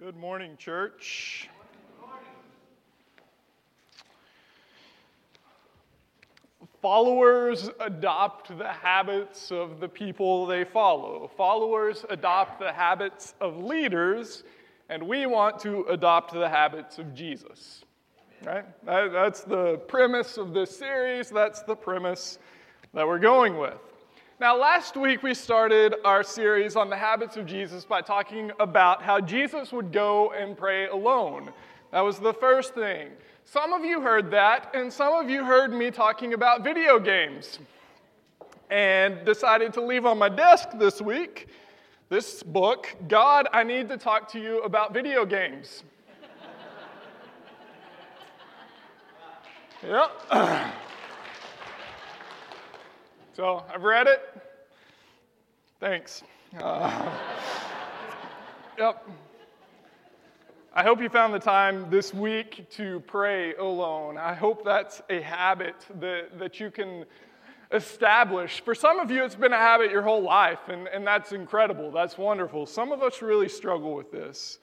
Good morning, church. Followers adopt the habits of the people they follow. Followers adopt the habits of leaders, and we want to adopt the habits of Jesus. Right? That, that's the premise of this series. That's the premise that we're going with. Now, last week we started our series on the habits of Jesus by talking about how Jesus would go and pray alone. That was the first thing. Some of you heard that, and some of you heard me talking about video games and decided to leave on my desk this week this book, God, I Need to Talk to You About Video Games. yep. So I've read it. Thanks. Uh, yep. I hope you found the time this week to pray alone. I hope that's a habit that, that you can establish. For some of you, it's been a habit your whole life, and, and that's incredible. That's wonderful. Some of us really struggle with this.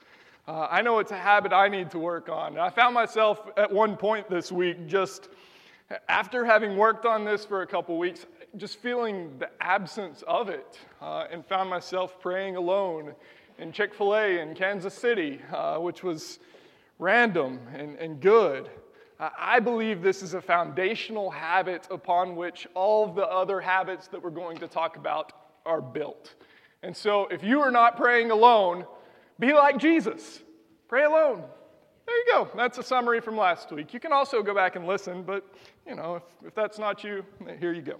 Uh, I know it's a habit I need to work on. I found myself at one point this week just after having worked on this for a couple weeks, just feeling the absence of it uh, and found myself praying alone in Chick fil A in Kansas City, uh, which was random and, and good. I believe this is a foundational habit upon which all of the other habits that we're going to talk about are built. And so, if you are not praying alone, be like Jesus. Pray alone. There you go. That's a summary from last week. You can also go back and listen, but you know, if, if that's not you, here you go.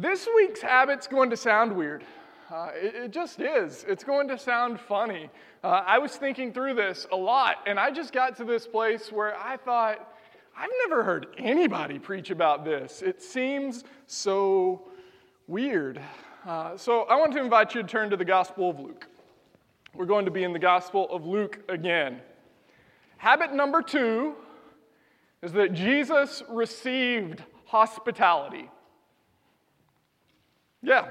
This week's habit's going to sound weird. Uh, it, it, just is. It's going to sound funny. Uh, I was thinking through this a lot, and I just got to this place where I thought, I've never heard anybody preach about this. It seems so weird. Uh, so I want to invite you to turn to the Gospel of Luke. We're going to be in the Gospel of Luke again. Habit number two is that Jesus received hospitality. Yeah,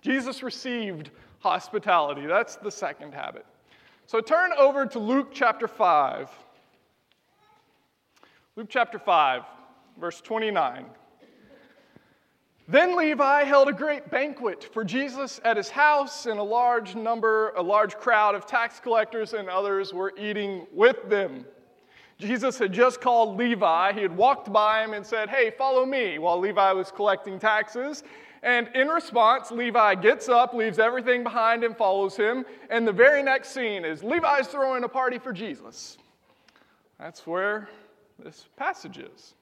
Jesus received hospitality. That's the second habit. So turn over to Luke chapter 5. Luke chapter 5, verse 29. Then Levi held a great banquet for Jesus at his house, and a large number, a large crowd of tax collectors and others were eating with them. Jesus had just called Levi. He had walked by him and said, Hey, follow me, while Levi was collecting taxes. And in response, Levi gets up, leaves everything behind, and follows him. And the very next scene is Levi's throwing a party for Jesus. That's where this passage is.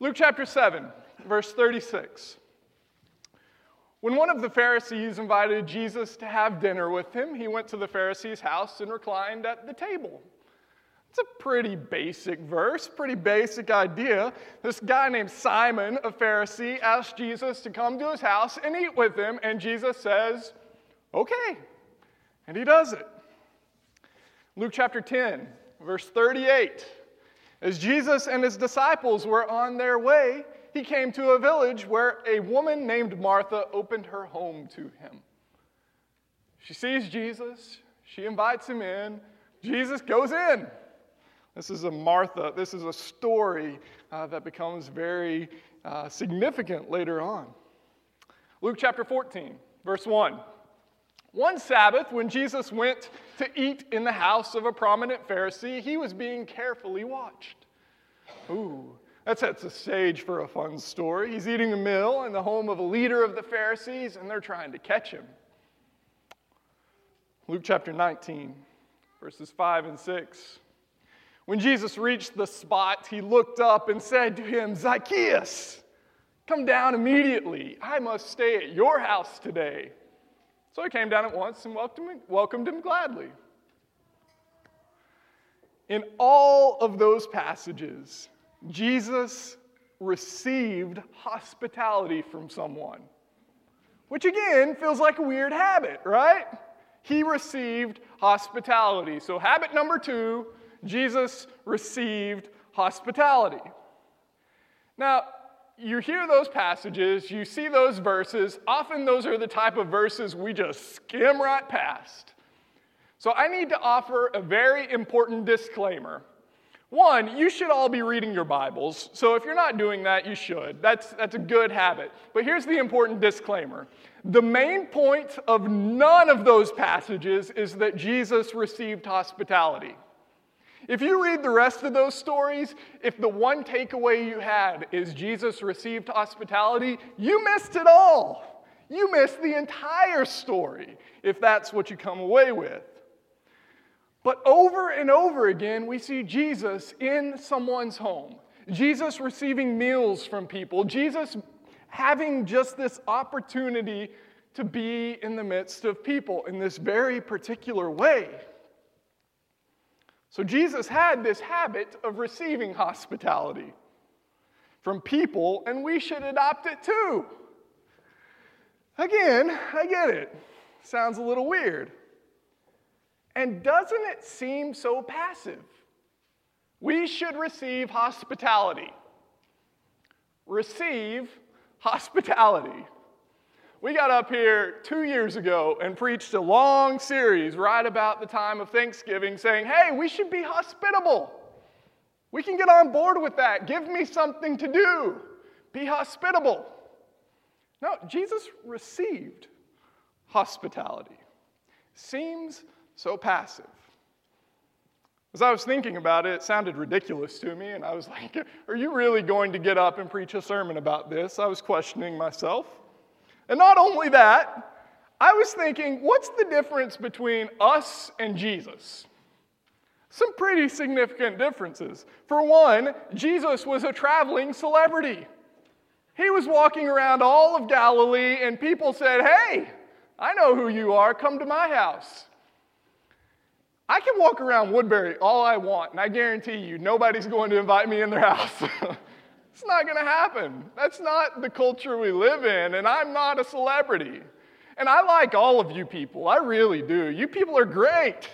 Luke chapter 7, verse 36. When one of the Pharisees invited Jesus to have dinner with him, he went to the Pharisee's house and reclined at the table. It's a pretty basic verse, pretty basic idea. This guy named Simon, a Pharisee, asked Jesus to come to his house and eat with him, and Jesus says, Okay. And he does it. Luke chapter 10, verse 38. As Jesus and his disciples were on their way, he came to a village where a woman named Martha opened her home to him. She sees Jesus, she invites him in, Jesus goes in. This is a Martha, this is a story uh, that becomes very uh, significant later on. Luke chapter 14, verse 1. One Sabbath, when Jesus went to eat in the house of a prominent Pharisee, he was being carefully watched. Ooh, that sets the stage for a fun story. He's eating a meal in the home of a leader of the Pharisees, and they're trying to catch him. Luke chapter 19, verses 5 and 6. When Jesus reached the spot, he looked up and said to him, Zacchaeus, come down immediately. I must stay at your house today. So he came down at once and welcomed him, gladly. In all of those passages, Jesus received hospitality from someone, which again feels like a weird habit, right? He received hospitality. So, habit number two Jesus received hospitality. Now, you hear those passages, you see those verses. Often, those are the type of verses we just skim right past. So I need to offer a very important disclaimer. One, you should all be reading your Bibles. So if you're not doing that, you should. That's, that's a good habit. But here's the important disclaimer the main point of none of those passages is that Jesus received hospitality. If you read the rest of those stories, if the one takeaway you had is Jesus received hospitality, you missed it all. You missed the entire story if that's what you come away with. But over and over again, we see Jesus in someone's home, Jesus receiving meals from people, Jesus having just this opportunity to be in the midst of people in this very particular way. So Jesus had this habit of receiving hospitality from people, and we should adopt it too. Again, I get it. Sounds a little weird. And doesn't it seem so passive? We should receive hospitality. Receive hospitality. We got up here two years ago and preached a long series right about the time of Thanksgiving saying, hey, we should be hospitable. We can get on board with that. Give me something to do. Be hospitable. No, Jesus received hospitality. Seems so passive. As I was thinking about it, it sounded ridiculous to me, and I was like, Are you really going to get up and preach a sermon about this? I was questioning myself. And not only that, I was thinking, what's the difference between us and Jesus? Some pretty significant differences. For one, Jesus was a traveling celebrity. He was walking around all of Galilee, and people said, Hey, I know who you are. Come to my house. I can walk around Woodbury all I want, and I guarantee you, nobody's going to invite me in their house. It's not going to happen. That's not the culture we live in, and I'm not a celebrity. And I like all of you people, I really do. You people are great.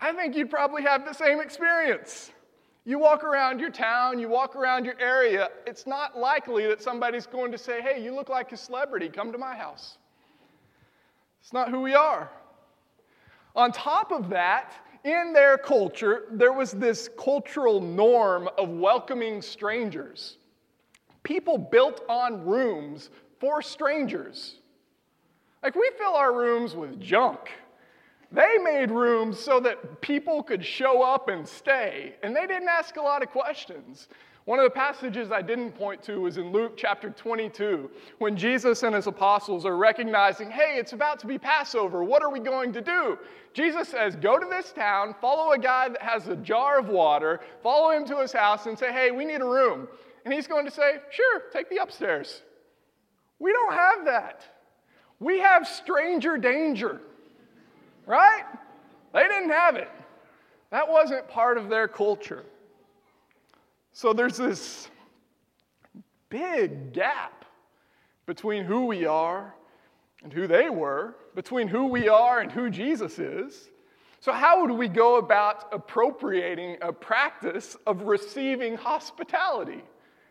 I think you'd probably have the same experience. You walk around your town, you walk around your area, it's not likely that somebody's going to say, Hey, you look like a celebrity, come to my house. It's not who we are. On top of that, in their culture, there was this cultural norm of welcoming strangers. People built on rooms for strangers. Like we fill our rooms with junk. They made rooms so that people could show up and stay, and they didn't ask a lot of questions. One of the passages I didn't point to was in Luke chapter 22, when Jesus and his apostles are recognizing, hey, it's about to be Passover. What are we going to do? Jesus says, go to this town, follow a guy that has a jar of water, follow him to his house, and say, hey, we need a room. And he's going to say, sure, take the upstairs. We don't have that. We have stranger danger, right? They didn't have it. That wasn't part of their culture. So there's this big gap between who we are and who they were, between who we are and who Jesus is. So, how would we go about appropriating a practice of receiving hospitality?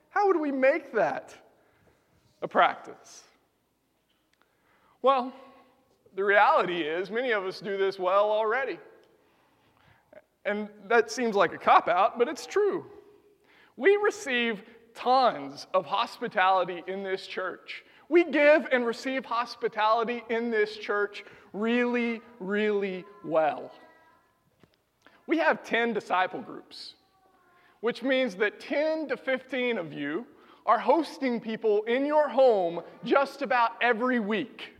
How would we make that a practice? Well, the reality is, many of us do this well already. And that seems like a cop out, but it's true. We receive tons of hospitality in this church. We give and receive hospitality in this church really, really well. We have 10 disciple groups, which means that 10 to 15 of you are hosting people in your home just about every week.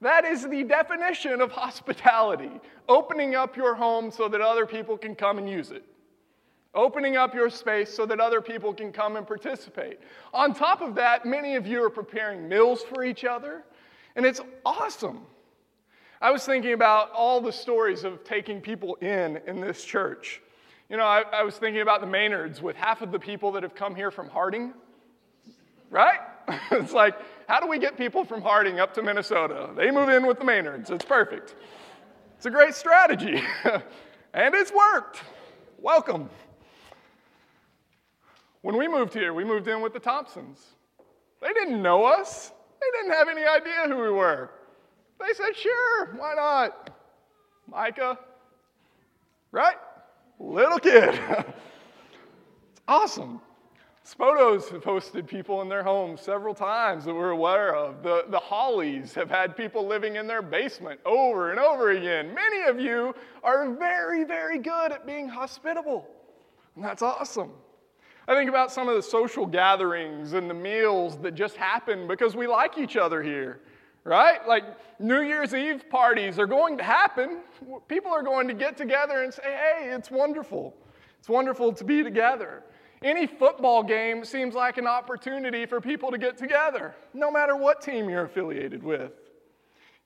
That is the definition of hospitality opening up your home so that other people can come and use it opening up your space so that other people can come and participate. On top of that, many of you are preparing meals for each other, and it's awesome. I was thinking about all the stories of taking people in in this church. You know, I, I was thinking about the Maynards with half of the people that have come here from Harding, right? it's like, how do we get people from Harding up to Minnesota? They move in with the Maynards. It's perfect. It's a great strategy, and it's worked. Welcome. When we moved here, we moved in with the Thompsons. They didn't know us, they didn't have any idea who we were. They said, sure, why not? Micah, right? Little kid. it's awesome. Spotos have hosted people in their homes several times that we're aware of. The, the Hollies have had people living in their basement over and over again. Many of you are very, very good at being hospitable, and that's awesome. I think about some of the social gatherings and the meals that just happen because we like each other here, right? Like New Year's Eve parties are going to happen. People are going to get together and say, hey, it's wonderful. It's wonderful to be together. Any football game seems like an opportunity for people to get together, no matter what team you're affiliated with.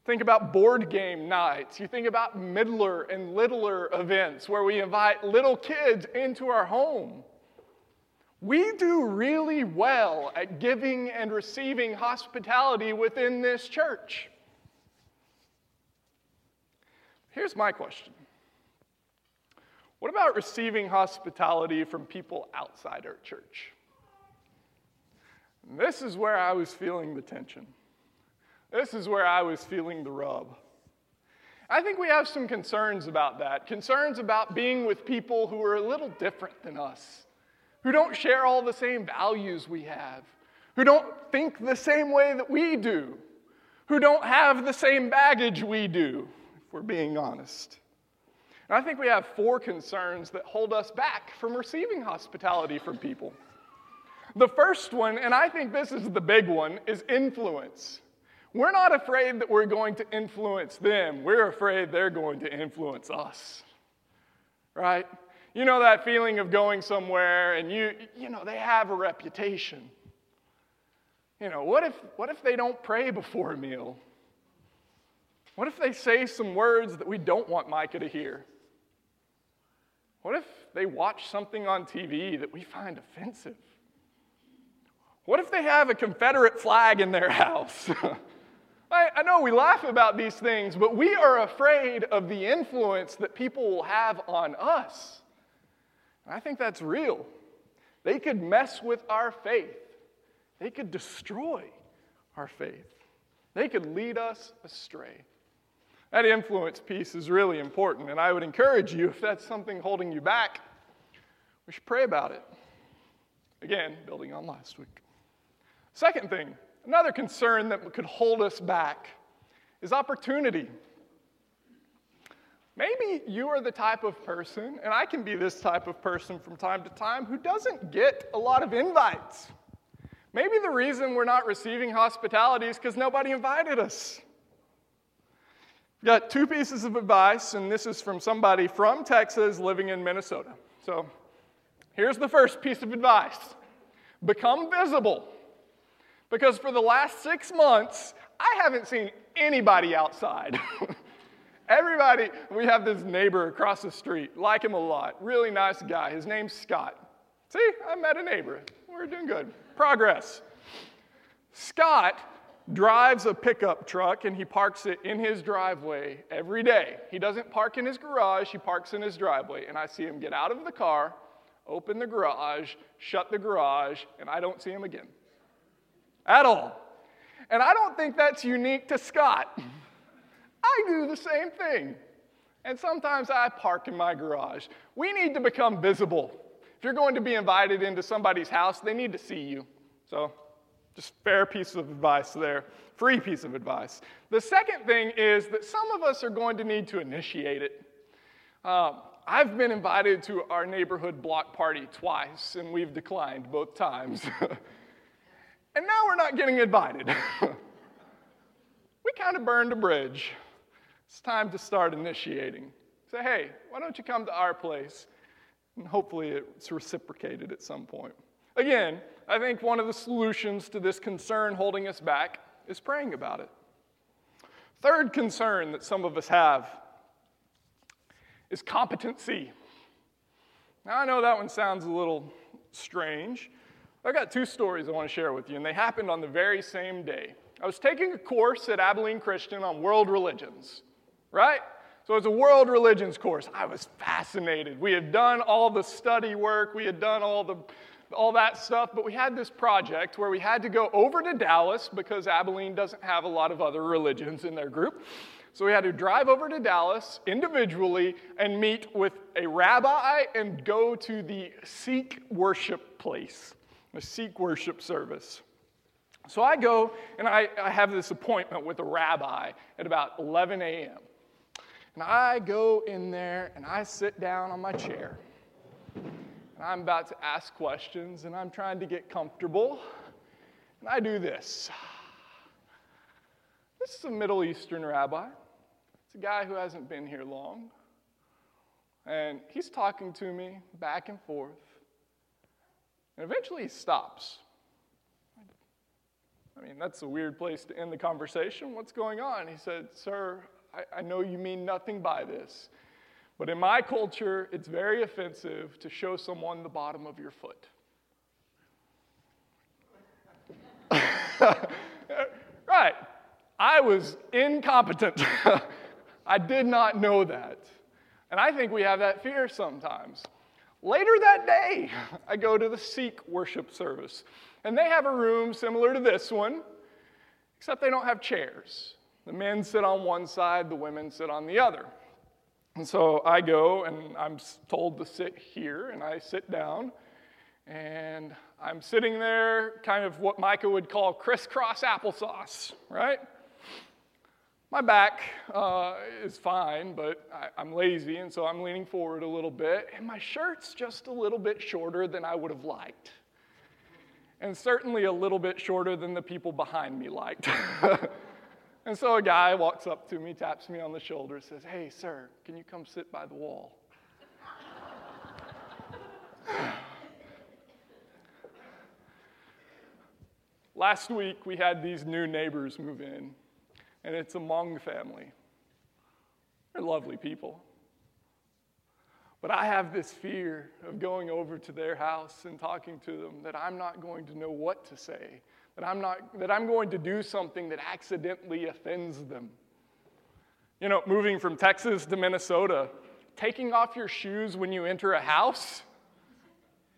Think about board game nights. You think about middler and littler events where we invite little kids into our home. We do really well at giving and receiving hospitality within this church. Here's my question what about receiving hospitality from people outside our church? And this is where I was feeling the tension. This is where I was feeling the rub. I think we have some concerns about that. Concerns about being with people who are a little different than us, who don't share all the same values we have, who don't think the same way that we do, who don't have the same baggage we do, if we're being honest. And I think we have four concerns that hold us back from receiving hospitality from people. The first one, and I think this is the big one, is influence. We're not afraid that we're going to influence them, we're afraid they're going to influence us. Right? You know that feeling of going somewhere and you, you know, they have a reputation. You know, what if, what if they don't pray before a meal? What if they say some words that we don't want Micah to hear? What if they watch something on TV that we find offensive? What if they have a Confederate flag in their house? I, I, know we laugh about these things, but we are afraid of the influence that people will have on us. I think that's real. They could mess with our faith, they could destroy our faith, they could lead us astray. That influence piece is really important, and I would encourage you, if that's something holding you back, we should pray about it. Again, building on last week. Second thing, another concern that could hold us back is opportunity. Maybe you are the type of person, and I can be this type of person from time to time, who doesn't get a lot of invites. Maybe the reason we're not receiving hospitality is because nobody invited us. Got two pieces of advice, and this is from somebody from Texas living in Minnesota. So here's the first piece of advice become visible. Because for the last six months, I haven't seen anybody outside. Everybody, we have this neighbor across the street, like him a lot, really nice guy. His name's Scott. See, I met a neighbor. We're doing good. Progress. Scott drives a pickup truck and he parks it in his driveway every day. He doesn't park in his garage, he parks in his driveway. And I see him get out of the car, open the garage, shut the garage, and I don't see him again. At all. And I don't think that's unique to Scott. I do the same thing. And sometimes I park in my garage. We need to become visible. If you're going to be invited into somebody's house, they need to see you. So just fair piece of advice there, free piece of advice. The second thing is that some of us are going to need to initiate it. Um, I've been invited to our neighborhood block party twice, and we've declined both times. and now we're not getting invited. we kind of burned a bridge. It's time to start initiating. Say, hey, why don't you come to our place? And hopefully it's reciprocated at some point. Again, I think one of the solutions to this concern holding us back is praying about it. Third concern that some of us have is competency. Now, I know that one sounds a little strange. I've got two stories I want to share with you, and they happened on the very same day. I was taking a course at Abilene Christian on world religions, right? So it's a world religions course. I was fascinated. We had done all the study work, we had done all the all that stuff, but we had this project where we had to go over to Dallas because Abilene doesn't have a lot of other religions in their group. So we had to drive over to Dallas individually and meet with a rabbi and go to the Sikh worship place, the Sikh worship service. So I go and I, I have this appointment with a rabbi at about 11 a.m. And I go in there and I sit down on my chair. And I'm about to ask questions and I'm trying to get comfortable. And I do this. This is a Middle Eastern rabbi. It's a guy who hasn't been here long. And he's talking to me back and forth. And eventually he stops. I mean, that's a weird place to end the conversation. What's going on? He said, Sir, I, I know you mean nothing by this, but in my culture, it's very offensive to show someone the bottom of your foot. right. I was incompetent. I did not know that. And I think we have that fear sometimes. Later that day, I go to the Sikh worship service, and they have a room similar to this one, except they don't have chairs. The men sit on one side, the women sit on the other. And so I go and I'm told to sit here, and I sit down, and I'm sitting there, kind of what Micah would call crisscross applesauce, right? My back uh, is fine, but I, am lazy, and so I'm leaning forward a little bit, and my shirt's just a little bit shorter than I would have liked. And certainly a little bit shorter than the people behind me liked. and so a guy walks up to me, taps me on the shoulder, says, Hey, sir, can you come sit by the wall? Last week, we had these new neighbors move in and it's a Hmong family. They're lovely people. But I have this fear of going over to their house and talking to them that I'm not going to know what to say, that I'm, not, that I'm going to do something that accidentally offends them. You know, moving from Texas to Minnesota, taking off your shoes when you enter a house?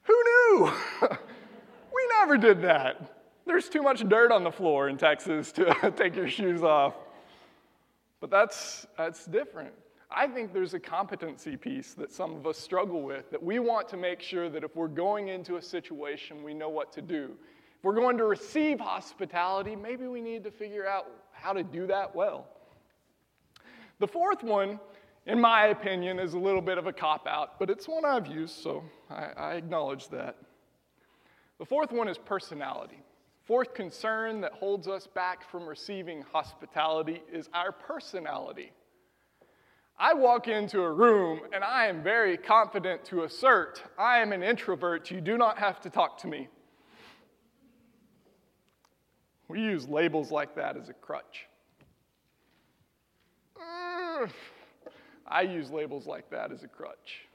Who knew? we never did that. There's too much dirt on the floor in Texas to take your shoes off. But that's, that's different. I think there's a competency piece that some of us struggle with that we want to make sure that if we're going into a situation, we know what to do. We're going to receive hospitality, maybe we need to figure out how to do that well. The fourth one, in my opinion, is a little bit of a cop out, but it's one I've used, so I, I acknowledge that. The fourth one is personality. Fourth concern that holds us back from receiving hospitality is our personality. I walk into a room and I am very confident to assert I am an introvert. You do not have to talk to me. We use labels like that as a crutch. Mm. I use labels like that as a crutch.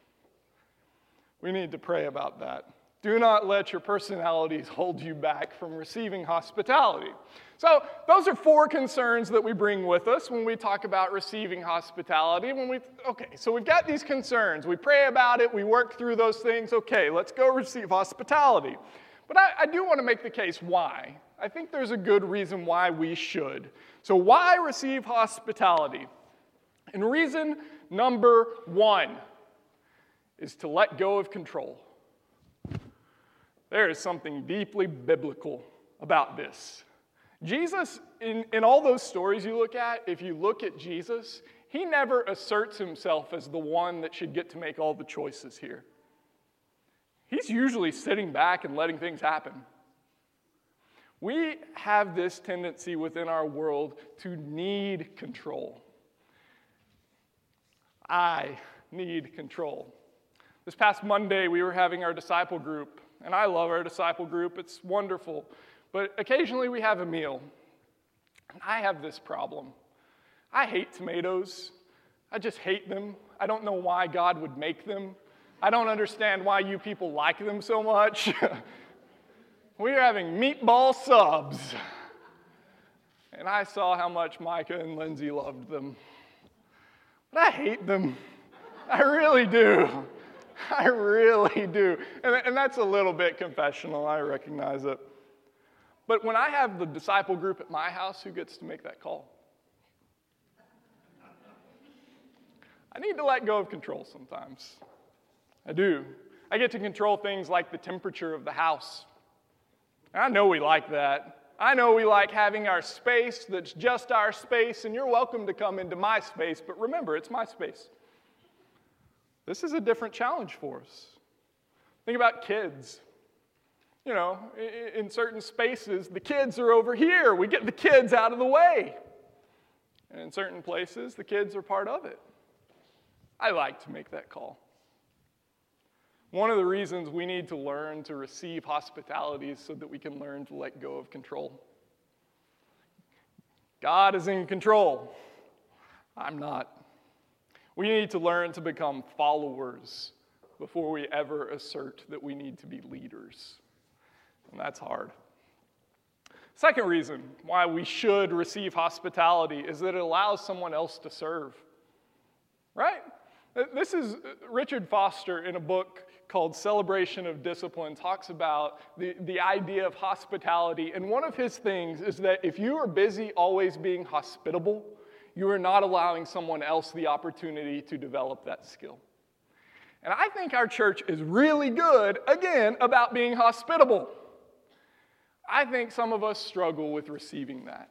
We need to pray about that. Do not let your personalities hold you back from receiving hospitality. So, those are four concerns that we bring with us when we talk about receiving hospitality. When we okay, so we've got these concerns. We pray about it, we work through those things. Okay, let's go receive hospitality. But I, I do want to make the case why. I think there's a good reason why we should. So, why receive hospitality? And reason number one is to let go of control. There is something deeply biblical about this. Jesus, in, in all those stories you look at, if you look at Jesus, he never asserts himself as the one that should get to make all the choices here. He's usually sitting back and letting things happen. We have this tendency within our world to need control. I need control. This past Monday, we were having our disciple group and I love our disciple group, it's wonderful. But occasionally we have a meal. And I have this problem. I hate tomatoes. I just hate them. I don't know why God would make them. I don't understand why you people like them so much. we are having meatball subs. And I saw how much Micah and Lindsay loved them. But I hate them. I really do. I really do. And, and that's a little bit confessional, I recognize it. But when I have the disciple group at my house, who gets to make that call? I need to let go of control sometimes. I do. I get to control things like the temperature of the house. I know we like that. I know we like having our space that's just our space, and you're welcome to come into my space, but remember, it's my space. This is a different challenge for us. Think about kids. You know, in certain spaces, the kids are over here. We get the kids out of the way. And in certain places, the kids are part of it. I like to make that call. One of the reasons we need to learn to receive hospitality is so that we can learn to let go of control. God is in control. I'm not. We need to learn to become followers before we ever assert that we need to be leaders. And that's hard. Second reason why we should receive hospitality is that it allows someone else to serve. Right? This is uh, Richard Foster in a book called Celebration of Discipline talks about the, the idea of hospitality. And one of his things is that if you are busy always being hospitable, you are not allowing someone else the opportunity to develop that skill. And I think our church is really good, again, about being hospitable. I think some of us struggle with receiving that.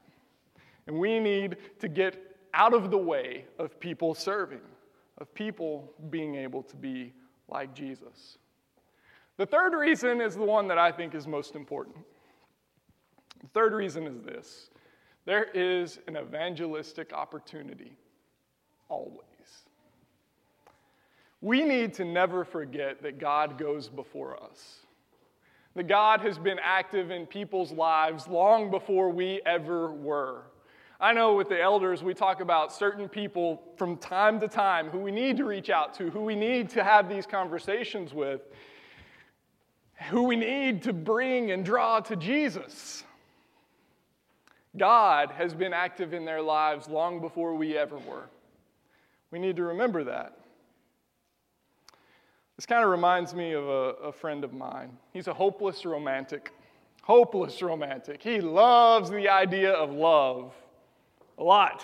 And we need to get out of the way of people serving, of people being able to be like Jesus. The third reason is the one that I think is most important. The third reason is this there is an evangelistic opportunity, always. We need to never forget that God goes before us. That God has been active in people's lives long before we ever were. I know with the elders, we talk about certain people from time to time who we need to reach out to, who we need to have these conversations with, who we need to bring and draw to Jesus. God has been active in their lives long before we ever were. We need to remember that. This kind of reminds me of a, a friend of mine. He's a hopeless romantic. Hopeless romantic. He loves the idea of love a lot.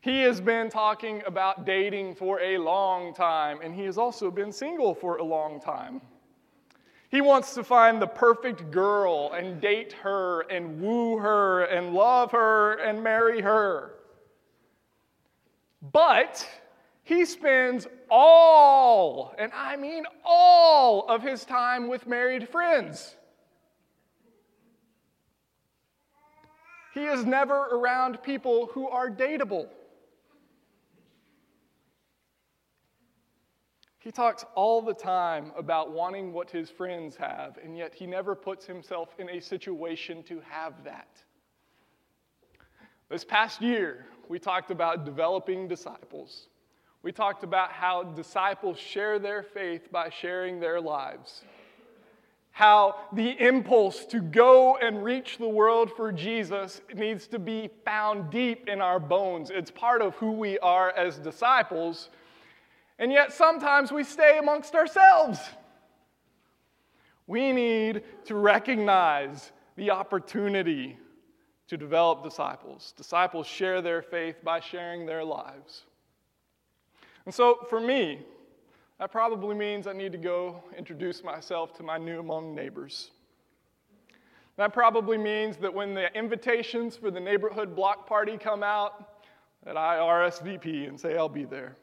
He has been talking about dating for a long time, and he has also been single for a long time. He wants to find the perfect girl and date her and woo her and love her and marry her. But he spends all, and I mean all, of his time with married friends. He is never around people who are dateable. He talks all the time about wanting what his friends have, and yet he never puts himself in a situation to have that. This past year, we talked about developing disciples. We talked about how disciples share their faith by sharing their lives how the impulse to go and reach the world for Jesus needs to be found deep in our bones. It's part of who we are as disciples. And yet sometimes we stay amongst ourselves. We need to recognize the opportunity to develop disciples. Disciples share their faith by sharing their lives. And so for me, that probably means I need to go introduce myself to my new Hmong neighbors. That probably means that when the invitations for the neighborhood block party come out, that I RSVP and say I'll be there.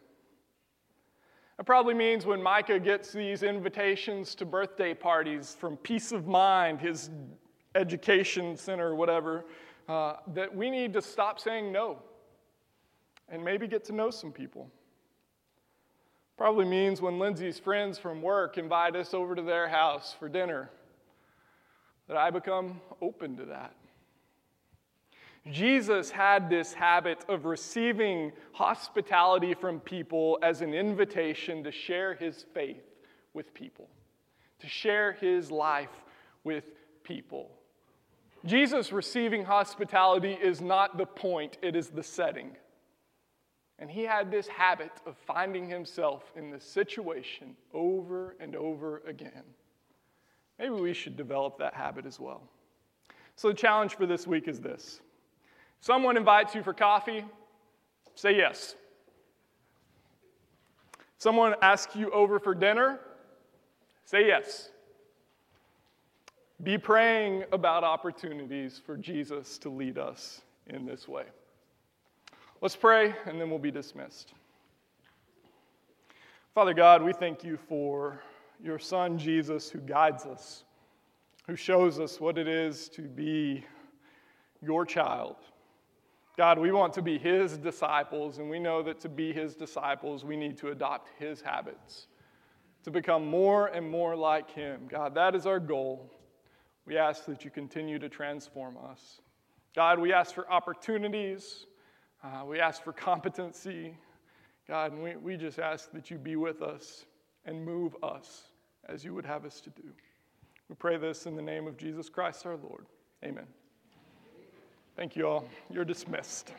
That probably means when Micah gets these invitations to birthday parties from Peace of Mind, his education center, whatever, uh, that we need to stop saying no and maybe get to know some people. Probably means when Lindsay's friends from work invite us over to their house for dinner, that I become open to that. Jesus had this habit of receiving hospitality from people as an invitation to share his faith with people, to share his life with people. Jesus receiving hospitality is not the point, it is the setting. And he had this habit of finding himself in this situation over and over again. Maybe we should develop that habit as well. So, the challenge for this week is this someone invites you for coffee, say yes. Someone asks you over for dinner, say yes. Be praying about opportunities for Jesus to lead us in this way. Let's pray, and then we'll be dismissed. Father God, we thank you for your Son, Jesus, who guides us, who shows us what it is to be your child. God, we want to be his disciples, and we know that to be his disciples, we need to adopt his habits, to become more and more like him. God, that is our goal. We ask that you continue to transform us. God, we ask for opportunities. Uh, we ask for competency. God, and we, we just ask that you be with us and move us as you would have us to do. We pray this in the name of Jesus Christ our Lord. Amen. Thank you all. You're dismissed.